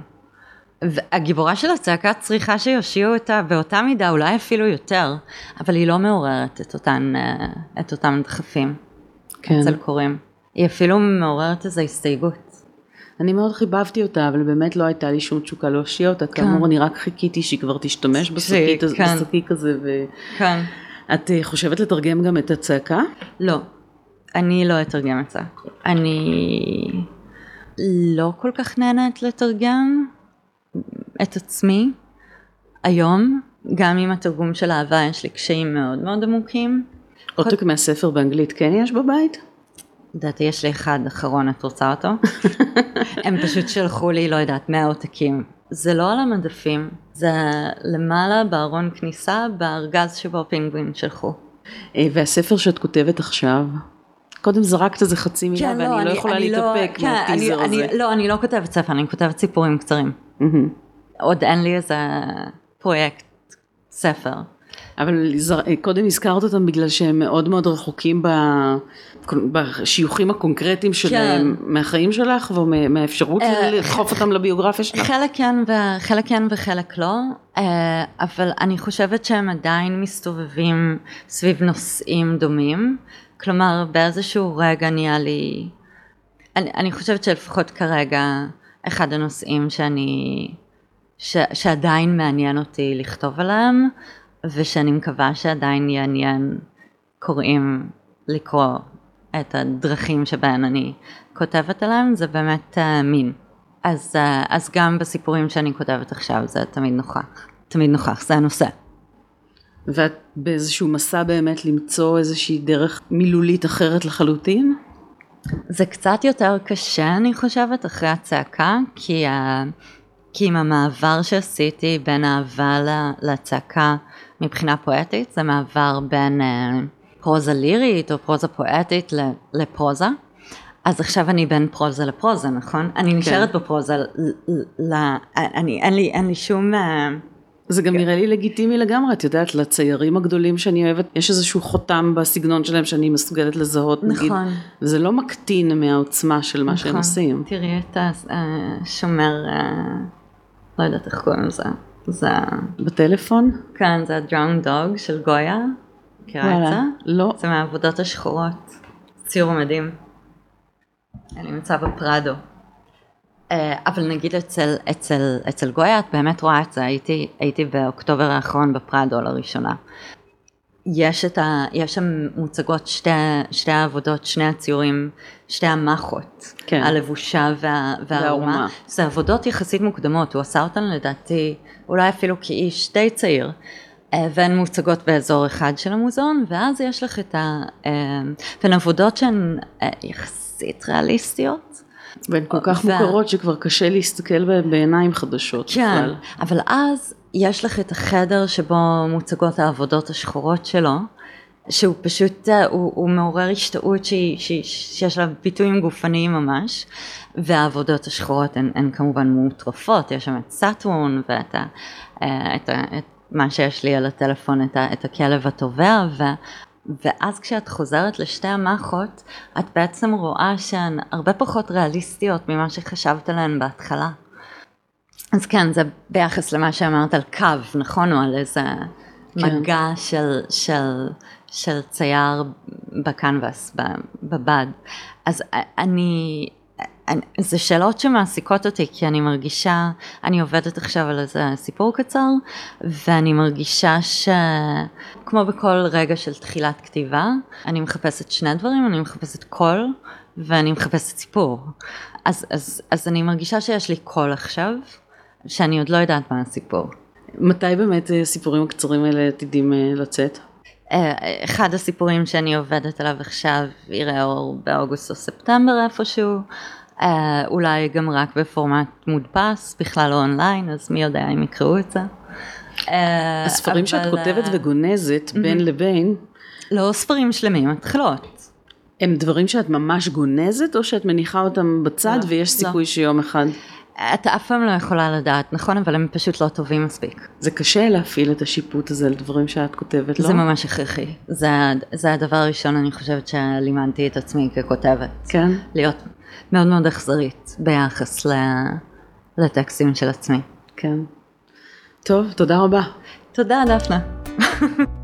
והגיבורה של הצעקה צריכה שיושיעו אותה באותה מידה, אולי אפילו יותר, אבל היא לא מעוררת את אותן, אה, את אותם דחפים כן. אצל קוראים. היא אפילו מעוררת איזו הסתייגות. אני מאוד חיבבתי אותה, אבל באמת לא הייתה לי שום תשוקה להושיע אותה, כן. כאמור אני רק חיכיתי שהיא כבר תשתמש בשקיק כן. הזה. ו... כן. את אה, חושבת לתרגם גם את הצעקה? לא, אני לא אתרגם את זה. אני לא כל כך נהנית לתרגם את עצמי היום, גם עם התרגום של אהבה יש לי קשיים מאוד מאוד עמוקים. עותק כל... מהספר באנגלית כן יש בבית? לדעתי יש לי אחד אחרון, את רוצה אותו? הם פשוט שלחו לי, לא יודעת, 100 עותקים. זה לא על המדפים, זה למעלה בארון כניסה בארגז שבו פינגווין שלחו. אה, והספר שאת כותבת עכשיו? קודם זרקת איזה חצי מילה כן, ואני לא, לא יכולה אני לא- להתאפק לא, מהטיזר כן, הזה. אני, לא, אני לא כותבת ספר, אני כותבת סיפורים קצרים. Mm-hmm. עוד אין לי איזה פרויקט ספר. אבל קודם הזכרת אותם בגלל שהם מאוד מאוד רחוקים בשיוכים הקונקרטיים שלהם כן. מהחיים שלך ומהאפשרות אה, לדחוף אותם לביוגרפיה שלך? חלק כן, וחלק כן וחלק לא, אה, אבל אני חושבת שהם עדיין מסתובבים סביב נושאים דומים, כלומר באיזשהו רגע נהיה לי, אני, אני חושבת שלפחות כרגע אחד הנושאים שאני, ש, שעדיין מעניין אותי לכתוב עליהם ושאני מקווה שעדיין יעניין קוראים לקרוא את הדרכים שבהן אני כותבת עליהם, זה באמת uh, מין. אז, אה, אז גם בסיפורים שאני כותבת עכשיו זה תמיד נוכח, תמיד נוכח, זה הנושא. ואת באיזשהו מסע באמת למצוא איזושהי דרך מילולית אחרת לחלוטין? זה קצת יותר קשה אני חושבת אחרי הצעקה, כי, ה... כי עם המעבר שעשיתי בין אהבה לצעקה מבחינה פואטית, זה מעבר בין אה, פרוזה לירית או פרוזה פואטית לפרוזה. אז עכשיו אני בין פרוזה לפרוזה, נכון? אני כן. נשארת כן. בפרוזה, ל... אני, אין, לי, אין לי שום... אה, זה גם כן. נראה לי לגיטימי לגמרי, את יודעת, לציירים הגדולים שאני אוהבת, יש איזשהו חותם בסגנון שלהם שאני מסוגלת לזהות, נכון. נגיד, וזה לא מקטין מהעוצמה של מה נכון. שהם עושים. תראי את השומר, אה, לא יודעת איך קוראים לזה, זה... בטלפון? כן, זה ה-drown dog של גויה, מכירה את זה? לא. זה מהעבודות השחורות, ציור מדהים. אני נמצא בפרדו. אה, אבל נגיד אצל, אצל, אצל גויה את באמת רואה את זה, הייתי, הייתי באוקטובר האחרון בפרדו לראשונה. יש, את ה, יש שם מוצגות שתי, שתי העבודות, שני הציורים, שתי המחות, כן. הלבושה וה, והערומה. זה עבודות יחסית מוקדמות, הוא עשה אותן לדעתי אולי אפילו כאיש די צעיר. אה, והן מוצגות באזור אחד של המוזיאון, ואז יש לך את ה... אה, והן עבודות שהן יחסית ריאליסטיות, והן כל כך ו... מוכרות שכבר קשה להסתכל בהן בעיניים חדשות. כן, בכלל. אבל אז יש לך את החדר שבו מוצגות העבודות השחורות שלו, שהוא פשוט, אה, הוא, הוא מעורר השתאות שהיא, שהיא, שיש לה ביטויים גופניים ממש, והעבודות השחורות הן, הן כמובן מוטרפות, יש שם את סאטרון ואת ה, אה, את ה, את מה שיש לי על הטלפון, את, ה, את הכלב התובע, ואז כשאת חוזרת לשתי המחות, את בעצם רואה שהן הרבה פחות ריאליסטיות ממה שחשבת עליהן בהתחלה. אז כן, זה ביחס למה שאמרת על קו, נכון? או על איזה כן. מגע של, של, של צייר בקנבס, בבד. אז אני, זה שאלות שמעסיקות אותי כי אני מרגישה, אני עובדת עכשיו על איזה סיפור קצר ואני מרגישה שכמו בכל רגע של תחילת כתיבה, אני מחפשת שני דברים, אני מחפשת קול ואני מחפשת סיפור. אז, אז, אז אני מרגישה שיש לי קול עכשיו, שאני עוד לא יודעת מה הסיפור. מתי באמת הסיפורים הקצרים האלה עתידים אה, לצאת? אה, אחד הסיפורים שאני עובדת עליו עכשיו יראה אור באוגוסט או ספטמבר איפשהו. אה, אולי גם רק בפורמט מודפס, בכלל לא אונליין, אז מי יודע אם יקראו את זה. אה, הספרים אבל... שאת כותבת וגונזת בין לבין. לא ספרים שלמים, התחלות. הם דברים שאת ממש גונזת, או שאת מניחה אותם בצד לא, ויש סיכוי לא. שיום אחד... את אף פעם לא יכולה לדעת, נכון? אבל הם פשוט לא טובים מספיק. זה קשה להפעיל את השיפוט הזה על דברים שאת כותבת, לא? זה ממש הכרחי. זה, זה הדבר הראשון, אני חושבת, שלימדתי את עצמי ככותבת. כן? להיות מאוד מאוד אכזרית ביחס לטקסטים של עצמי. כן. טוב, תודה רבה. תודה, דפנה.